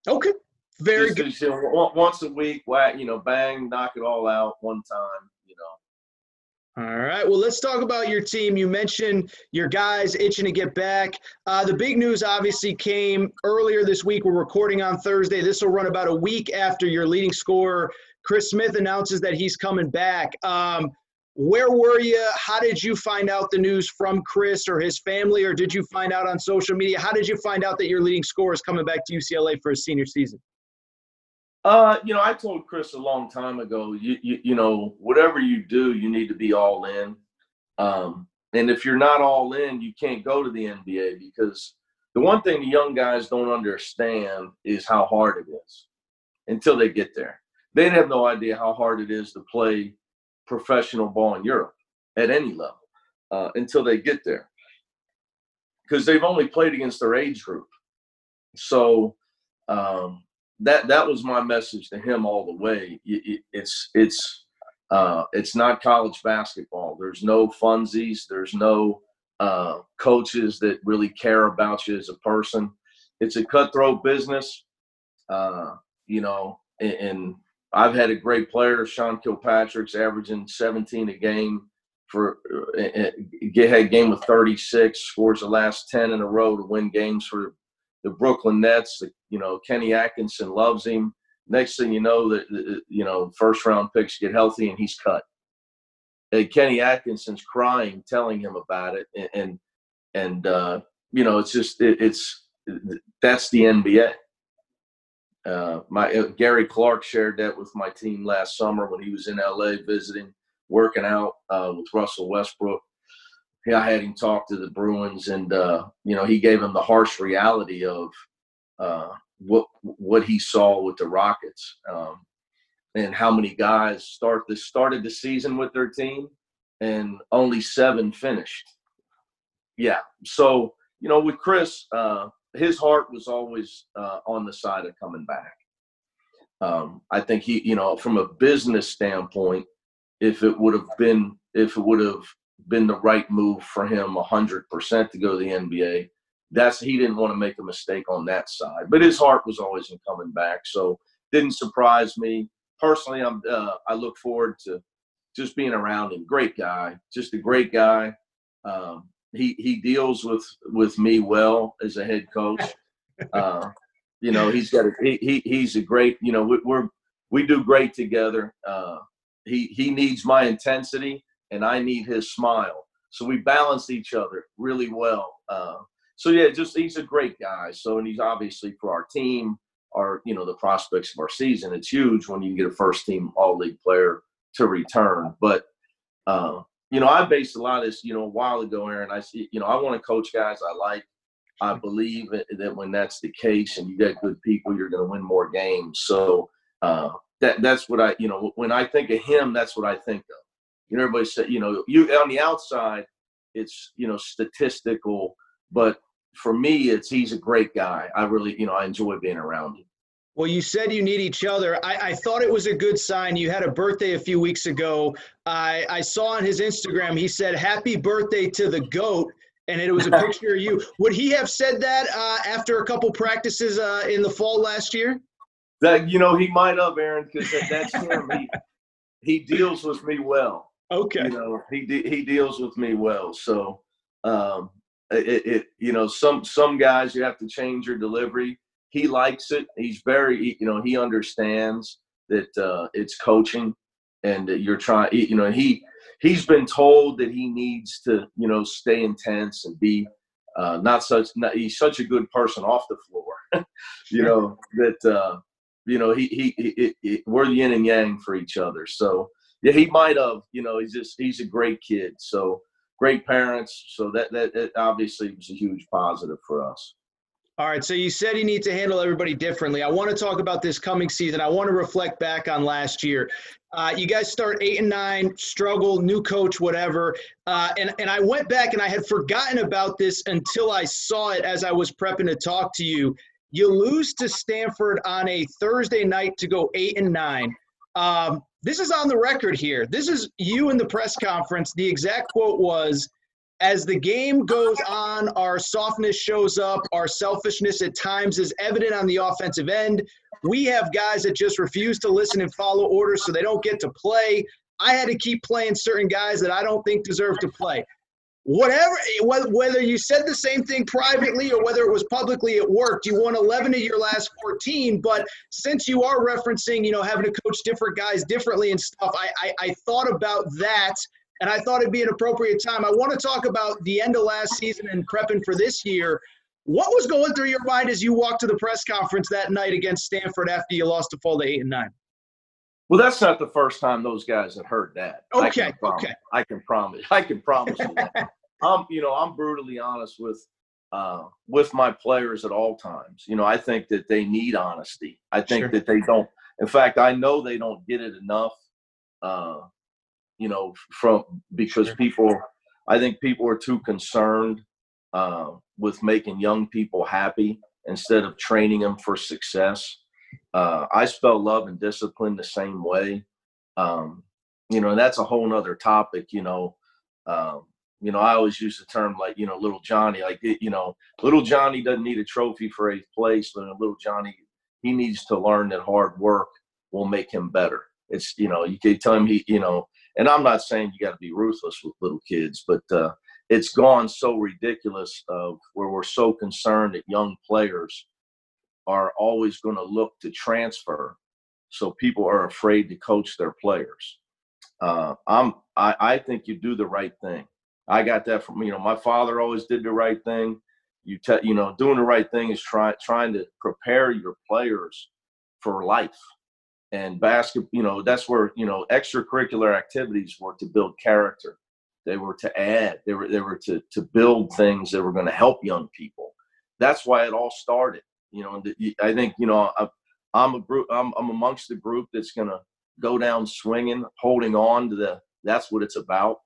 Okay, very just,
good. Just, you know, once a week, whack, you know, bang, knock it all out one time. You know.
All right. Well, let's talk about your team. You mentioned your guys itching to get back. Uh, the big news obviously came earlier this week. We're recording on Thursday. This will run about a week after your leading scorer, Chris Smith, announces that he's coming back. Um, where were you? How did you find out the news from Chris or his family, or did you find out on social media? How did you find out that your leading scorer is coming back to UCLA for his senior season?
Uh, you know, I told Chris a long time ago, you, you, you know, whatever you do, you need to be all in. Um, and if you're not all in, you can't go to the NBA because the one thing the young guys don't understand is how hard it is until they get there. They have no idea how hard it is to play professional ball in Europe at any level uh, until they get there because they've only played against their age group. So, um, that that was my message to him all the way. It's it's uh, it's not college basketball. There's no funsies. There's no uh, coaches that really care about you as a person. It's a cutthroat business, uh, you know. And, I've had a great player, Sean Kilpatrick's averaging 17 a game for uh, get had game with 36, scores the last 10 in a row to win games for the Brooklyn Nets. You know, Kenny Atkinson loves him. Next thing you know, that you know, first round picks get healthy and he's cut. And Kenny Atkinson's crying, telling him about it, and and, and uh, you know, it's just it, it's that's the NBA. Uh, my uh, Gary Clark shared that with my team last summer when he was in LA visiting, working out uh, with Russell Westbrook. I had him talk to the Bruins, and uh, you know he gave him the harsh reality of uh, what what he saw with the Rockets, um, and how many guys start this started the season with their team, and only seven finished. Yeah, so you know with Chris, uh, his heart was always uh, on the side of coming back. Um, I think he, you know, from a business standpoint, if it would have been, if it would have been the right move for him 100% to go to the NBA. That's he didn't want to make a mistake on that side, but his heart was always in coming back. So didn't surprise me personally. I'm uh, I look forward to just being around him. Great guy, just a great guy. Um, he he deals with with me well as a head coach. Uh, you know he's got a, he, he he's a great you know we, we're we do great together. Uh, he he needs my intensity and I need his smile. So we balance each other really well. Uh, so yeah, just he's a great guy. So and he's obviously for our team, our you know the prospects of our season. It's huge when you get a first team All League player to return. But uh, you know, I based a lot of this you know a while ago, Aaron. I see you know I want to coach guys I like. I believe that when that's the case and you got good people, you're going to win more games. So uh, that that's what I you know when I think of him, that's what I think of you know, everybody said, you know, you on the outside, it's you know statistical, but for me, it's he's a great guy. I really, you know, I enjoy being around him.
Well, you said you need each other. I, I, thought it was a good sign. You had a birthday a few weeks ago. I, I saw on his Instagram, he said, Happy birthday to the GOAT. And it was a picture of you. Would he have said that uh, after a couple practices uh, in the fall last year?
That, you know, he might have, Aaron, because that's him. he, he deals with me well.
Okay.
You know, he de- he deals with me well. So, um, it, it you know some some guys you have to change your delivery. He likes it. He's very you know he understands that uh, it's coaching and that you're trying. You know he he's been told that he needs to you know stay intense and be uh, not such. Not, he's such a good person off the floor. you know that uh, you know he he, he, he we're yin and yang for each other. So yeah, he might have. You know, he's just he's a great kid. So great parents. So that that, that obviously was a huge positive for us.
All right, so you said you need to handle everybody differently. I want to talk about this coming season. I want to reflect back on last year. Uh, you guys start eight and nine, struggle, new coach, whatever. Uh, and, and I went back and I had forgotten about this until I saw it as I was prepping to talk to you. You lose to Stanford on a Thursday night to go eight and nine. Um, this is on the record here. This is you in the press conference. The exact quote was As the game goes on, our softness shows up, our selfishness at times is evident on the offensive end. We have guys that just refuse to listen and follow orders so they don't get to play. I had to keep playing certain guys that I don't think deserve to play. Whatever, whether you said the same thing privately or whether it was publicly, it worked. You won 11 of your last 14, but since you are referencing, you know, having to coach different guys differently and stuff, I, I, I thought about that and I thought it'd be an appropriate time. I want to talk about the end of last season and prepping for this year. What was going through your mind as you walked to the press conference that night against Stanford after you lost to fall to eight and nine?
Well, that's not the first time those guys have heard that.
Okay,
I promise,
okay.
I can promise. I can promise you that. I'm, you know, I'm brutally honest with uh, with my players at all times. You know, I think that they need honesty. I think
Sure.
that they don't. In fact, I know they don't get it enough. Uh, you know, from because people, I think people are too concerned uh, with making young people happy instead of training them for success. Uh, I spell love and discipline the same way. Um, you know, and that's a whole nother topic, you know. Um, you know, I always use the term like, you know, little Johnny, like, it- you know, little Johnny doesn't need a trophy for eighth place, but little Johnny, he needs to learn that hard work will make him better. It's, you know, you can tell him he, you know, and I'm not saying you got to be ruthless with little kids, but uh, it's gone so ridiculous of where we're so concerned that young players are always going to look to transfer. So people are afraid to coach their players. Uh, I'm, I, I think you do the right thing. I got that from, you know, my father always did the right thing. You tell you know, doing the right thing is trying, trying to prepare your players for life and basketball, you know, that's where, you know, extracurricular activities were to build character. They were to add, they were, they were to, to build things that were going to help young people. That's why it all started, you know, I think, you know, I, I'm a group, I'm, I'm amongst the group that's going to go down swinging, holding on to the, that's what it's about.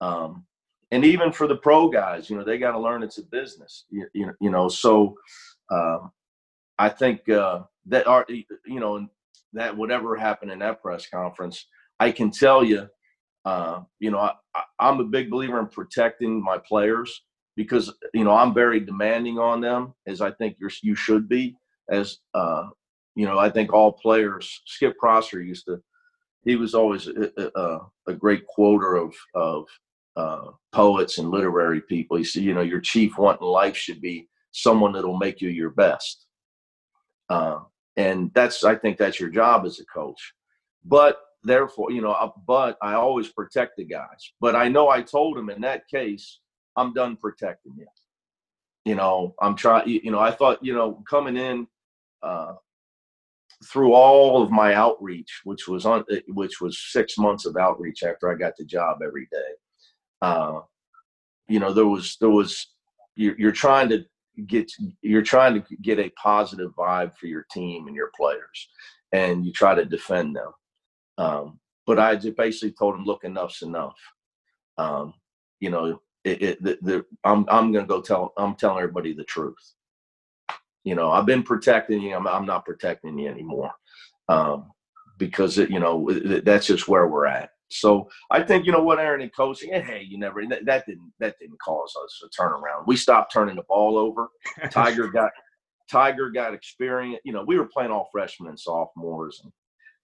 Um, and even for the pro guys, you know, they got to learn it's a business, you, you, you know, so, um, I think, uh, that are, you know, that whatever happened in that press conference, I can tell you, uh, you know, I, I'm a big believer in protecting my players because you know I'm very demanding on them, as I think you're you should be. As uh, you know, I think all players. Skip Prosser used to. He was always a, a, a great quoter of of uh, poets and literary people. He said, you know, your chief want in life should be someone that'll make you your best. Uh, and that's I think that's your job as a coach. But therefore, you know, uh, but I always protect the guys. But I know I told him in that case, I'm done protecting you. You know, I'm trying. You know, I thought, you know, coming in uh, through all of my outreach, which was on, eh, which was six months of outreach after I got the job every day. Uh, you know, there was there was you're, you're trying to get you're trying to get a positive vibe for your team and your players, and you try to defend them. Um, but I just basically told him, look, enough's enough. Um, you know, it, it, the, the, I'm, I'm to go tell, I'm telling everybody the truth. You know, I've been protecting you. I'm, I'm not protecting you anymore. Um, because it, you know, that's just where we're at. So I think, you know what, Aaron and coaching, and hey, you never, that, that didn't, that didn't cause us a turnaround. We stopped turning the ball over. Tyger got, Tyger got experience. You know, we were playing all freshmen and sophomores and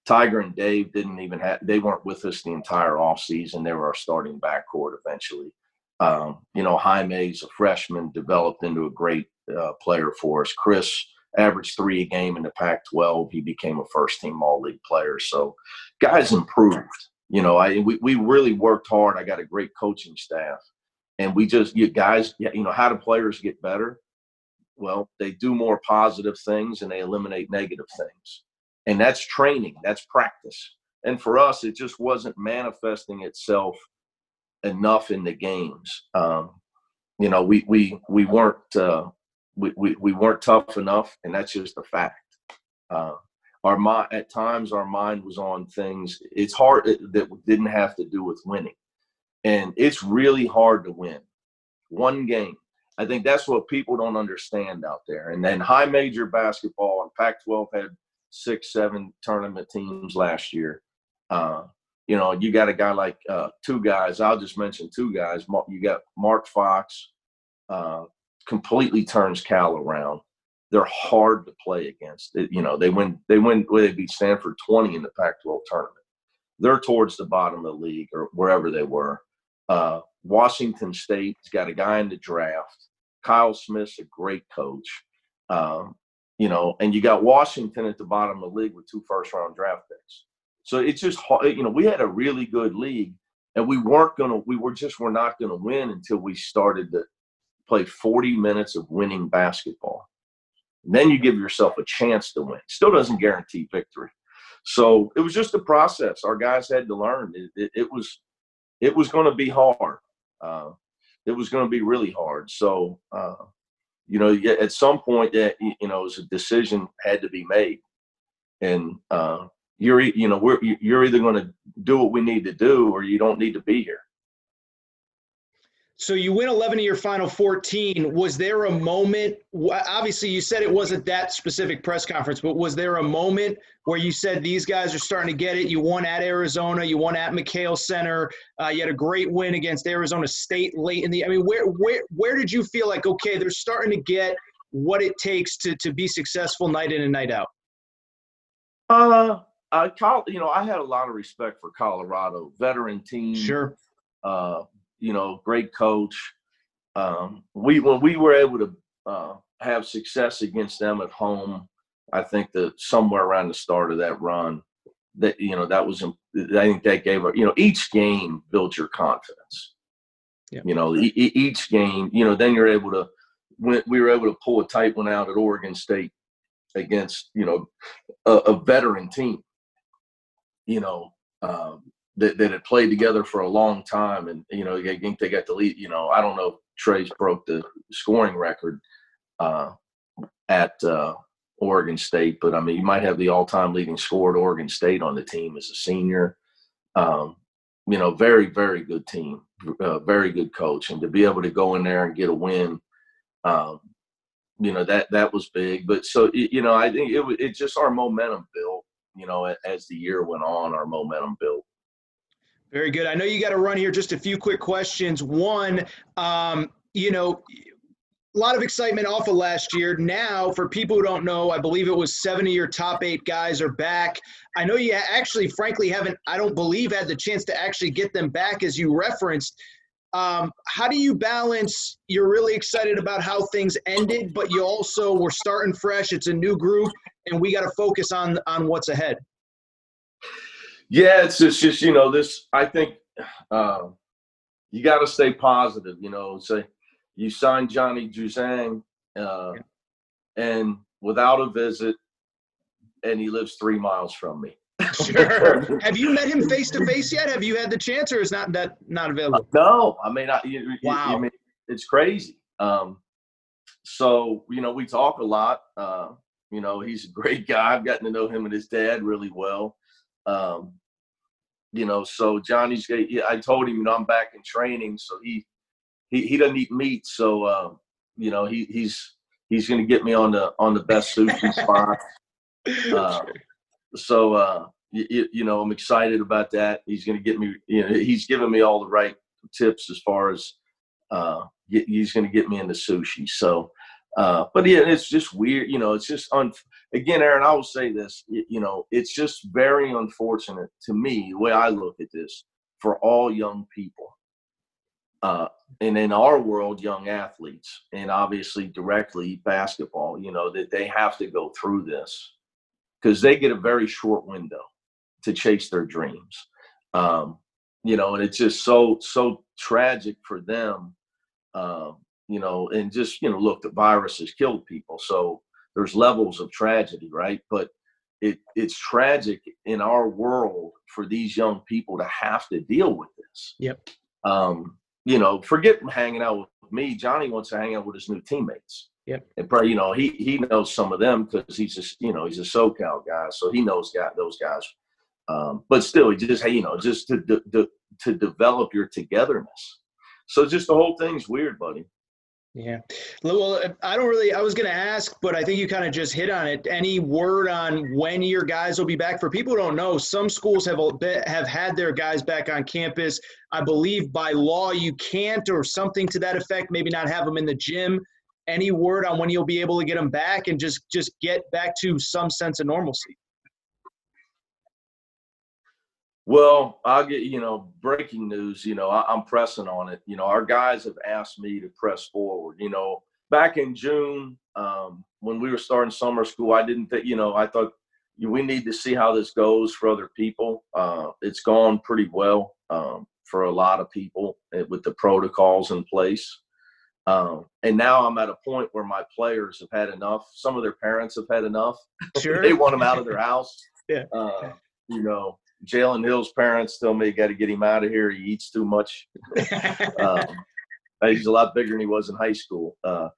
Tyger and Dave didn't even have they weren't with us the entire offseason. They were our starting backcourt eventually. Um, you know, Jaime's a freshman, developed into a great uh, player for us. Chris averaged three a game in the Pac 12. He became a first team all league player. So guys improved. You know, I we, we really worked hard. I got a great coaching staff. And we just you guys, you know, how do players get better? Well, they do more positive things and they eliminate negative things and that's training that's practice and for us it just wasn't manifesting itself enough in the games um, you know we we we weren't uh, we, we, we weren't tough enough and that's just a fact uh, our mind at times our mind was on things it's hard that didn't have to do with winning and it's really hard to win one game i think that's what people don't understand out there and then high major basketball and pac 12 had six, seven tournament teams last year. Uh, you know, you got a guy like uh, two guys. I'll just mention two guys. You got Mark Fox, uh, completely turns Cal around. They're hard to play against. It, you know, they win. They win. Well, they beat Stanford twenty in the Pac-12 tournament. they're towards the bottom of the league or wherever they were. Uh, Washington State's got a guy in the draft. Kyle Smith's a great coach. Um, you know, and you got Washington at the bottom of the league with two first round draft picks. So it's just hard. you know we had a really good league, and we weren't gonna we were just we're not gonna win until we started to play 40 minutes of winning basketball. And then you give yourself a chance to win. Still doesn't guarantee victory. So it was just a process. Our guys had to learn. It, it, it was it was going to be hard. Uh, it was going to be really hard. So uh, you know, at some point that you know, a decision had to be made, and uh, you're you know we're you're either going to do what we need to do or you don't need to be here.
So you win 11 of your final 14. Was there a moment? Obviously, you said it wasn't that specific press conference, but was there a moment where you said these guys are starting to get it? You won at Arizona, you won at McKale Center, uh, you had a great win against Arizona State late in the. I mean, where where where did you feel like okay, they're starting to get what it takes to to be successful night in and night out?
Uh, I you know I had a lot of respect for Colorado veteran team.
Sure.
Uh, you know, great coach. Um, we when we were able to uh, have success against them at home, I think that somewhere around the start of that run, that you know that was I think that gave you know each game built your confidence. Yeah. You know, e- each game, you know, then you're able to. When we were able to pull a tight one out at Oregon State against you know a, a veteran team. You know, um, that, that had played together for a long time. And, you know, I think they got the lead, you know, I don't know if Tres broke the scoring record uh, at uh, Oregon State, but I mean, you might have the all time leading scorer at Oregon State on the team as a senior. Um, you know, very, very good team, uh, very good coach. And to be able to go in there and get a win, um, you know, that, that was big. But so, you know, I think it, it just our momentum built, you know, as the year went on, our momentum built.
Very good. I know you got to run here. Just a few quick questions. One, um, you know, a lot of excitement off of last year. Now, for people who don't know, I believe it was seven of your top eight guys are back. I know you actually, frankly, haven't, I don't believe, had the chance to actually get them back as you referenced. Um, how do you balance? You're really excited about how things ended, but you also were starting fresh. It's a new group, and we got to focus on on what's ahead.
Yeah, it's just, just you know this. I think uh, you got to stay positive. You know, say you signed Johnny Juzang, uh, and without a visit, and he lives three miles from me.
sure. Have you met him face to face yet? Have you had the chance, or is not that not available?
Uh, no, I mean, I, you, wow, you, you mean, it's crazy. Um, so you know, we talk a lot. Uh, you know, he's a great guy. I've gotten to know him and his dad really well. Um, you know, so Johnny's. I told him, you know, I'm back in training, so he he, he doesn't eat meat, so uh, you know, he he's he's going to get me on the on the best sushi spot. Uh, so uh, you, you know, I'm excited about that. He's going to get me. You know, he's giving me all the right tips as far as uh, he's going to get me into sushi. So, uh, but yeah, it's just weird. You know, it's just un- again, Aaron, I will say this, you know, it's just very unfortunate to me, the way I look at this, for all young people. Uh, and in our world, young athletes, and obviously directly basketball, you know, that they have to go through this because they get a very short window to chase their dreams. Um, you know, and it's just so, so tragic for them. Um, you know, and just, you know, look, the virus has killed people. So, there's levels of tragedy, right? But it, it's tragic in our world for these young people to have to deal with this.
Yep.
Um, you know, forget hanging out with me. Johnny wants to hang out with his new teammates.
Yep.
And probably, you know, he he knows some of them because he's just, you know, he's a SoCal guy, so he knows got those guys. Um, but still, he just, hey, you know, just to, to to develop your togetherness. So just the whole thing's weird, buddy.
Yeah. Well, uh, I don't really, I was going to ask, but I think you kind of just hit on it. Any word on when your guys will be back? For people who don't know, some schools have, have had their guys back on campus. I believe by law you can't, or something to that effect, maybe not have them in the gym. Any word on when you'll be able to get them back and just, just get back to some sense of normalcy?
Well, I'll get you know breaking news. You know, I, am pressing on it. You know, our guys have asked me to press forward. You know, back in June um, when we were starting summer school, I didn't think. You know, I thought we need to see how this goes for other people. Uh, it's gone pretty well um, for a lot of people eh, with the protocols in place. Um, and now I'm at a point where my players have had enough. Some of their parents have had enough. Sure. they want them out of their house.
yeah.
Uh, you know, Jalen Hill's parents tell me, "Got to get him out of here. He eats too much." um, he's a lot bigger than he was in high school. Uh,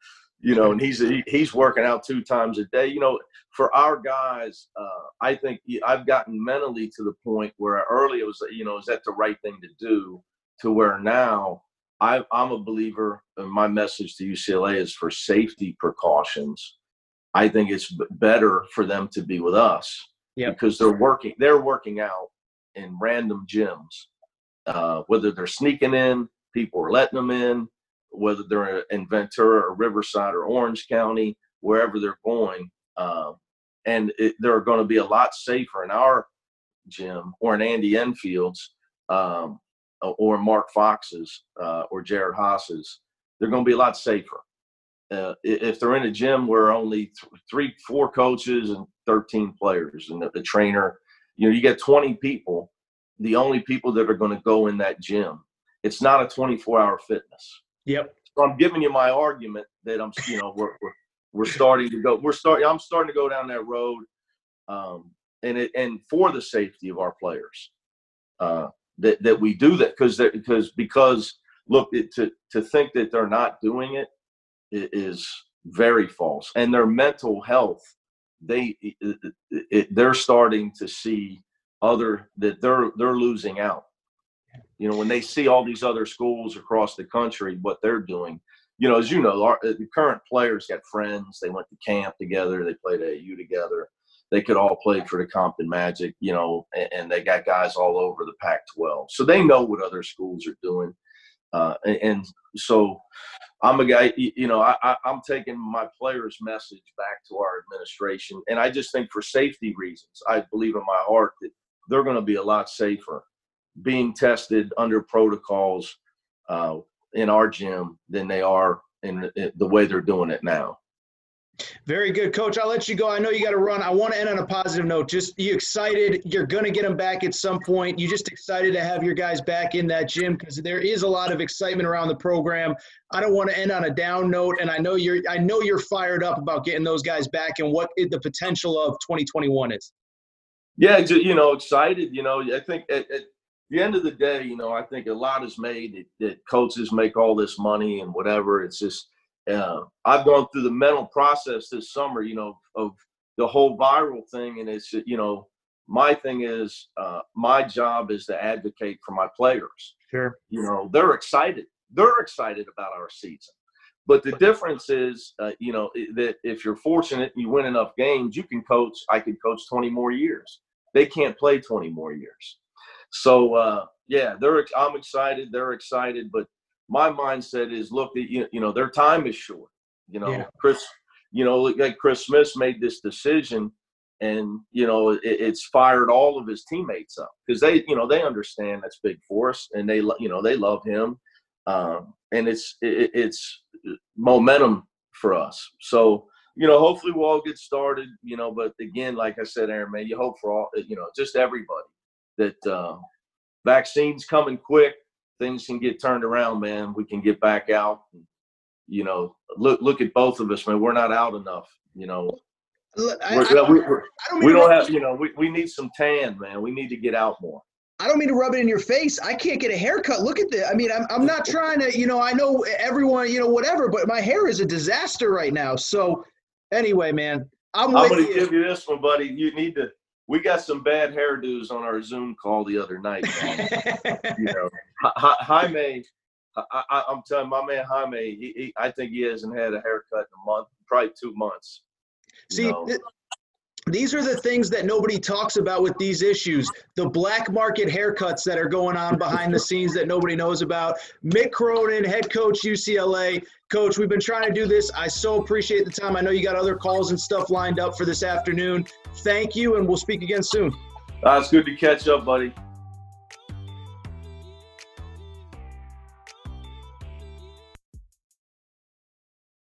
you know, and he's he's working out two times a day. You know, for our guys, uh, I think I've gotten mentally to the point where early it was, you know, is that the right thing to do? To where now I, I'm a believer. my message to UCLA is for safety precautions. I think it's better for them to be with us yep. because they're working. They're working out in random gyms, uh, whether they're sneaking in, people are letting them in, whether they're in Ventura or Riverside or Orange County, wherever they're going. Uh, and it, they're going to be a lot safer in our gym or in Andy Enfield's um, or Mark Fox's uh, or Jerod Haase's. They're going to be a lot safer. Uh, if they're in a gym where only th- three, four coaches and 13 players and the, the trainer you know, you get 20 people, the only people that are going to go in that gym. It's not a 24 hour fitness.
Yep.
So I'm giving you my argument that I'm, you know, we're, we're, we're starting to go, we're starting, I'm starting to go down that road. Um, and it, and for the safety of our players, uh, that, that we do that because, because, because look, it, to, to think that they're not doing it is very false and their mental health they it, it, they're starting to see other that they're they're losing out. You know, when they see all these other schools across the country, what they're doing. You know, as you know, our, the current players got friends. They went to camp together. They played at AAU together. They could all play for the Compton Magic. You know, and, and they got guys all over the Pac-12, so they know what other schools are doing. Uh, and, and so I'm a guy, you know, I, I, am taking my players' message back to our administration. And I just think for safety reasons, I believe in my heart that they're going to be a lot safer being tested under protocols uh, in our gym than they are in, in the way they're doing it now.
Very good, Coach. I'll let you go. I know you got to run. I want to end on a positive note. Just you excited? You're going to get them back at some point. You just excited to have your guys back in that gym because there is a lot of excitement around the program. I don't want to end on a down note, and I know you're. I know you're fired up about getting those guys back and what the potential of 2021 is.
Yeah, you know, excited. You know, I think at, at the end of the day, you know, I think a lot is made that, that coaches make all this money and whatever. It's just uh, I've gone through the mental process this summer, you know, of the whole viral thing, and it's you know, my thing is uh, my job is to advocate for my players.
Sure.
You know, they're excited. They're excited about our season. But the difference is, uh, you know, that if you're fortunate and you win enough games, you can coach. I could coach 20 more years. They can't play 20 more years. So uh, yeah, they're. I'm excited. They're excited, but my mindset is look you, you know their time is short. You know, yeah. Chris, you know, like Chris Smith made this decision, and you know it, it's fired all of his teammates up because they, you know, they understand that's big for us, and they, you know, they love him, um, and it's it, it's momentum for us. So you know, hopefully we'll all get started. You know, but again, like I said, Aaron, man, you hope for all, you know, just everybody that uh, vaccines coming quick things can get turned around, man. We can get back out. And, you know, look look at both of us, man. We're not out enough. You know,
Look, I, I, don't,
we, don't, we don't have. You know, we, we need some tan, man. We need to get out more.
I don't mean to rub it in your face. I can't get a haircut. Look at this. I mean, I'm, I'm not trying to, you know, I know everyone, you know, whatever, but my hair is a disaster right now. So, anyway, man, I'm,
I'm going to give you this one, buddy. You need to we got some bad hairdos on our Zoom call the other night. you know, Jaime, I, am telling my man Jaime, he, he, I think he hasn't had a haircut in a month, probably two months.
See, th- these are the things that nobody talks about with these issues. The black market haircuts that are going on behind the scenes that nobody knows about. Mick Cronin, head coach UCLA. Coach, we've been trying to do this. I so appreciate the time. I know you got other calls and stuff lined up for this afternoon. Thank you, and we'll speak again soon.
Uh, it's good to catch up, buddy.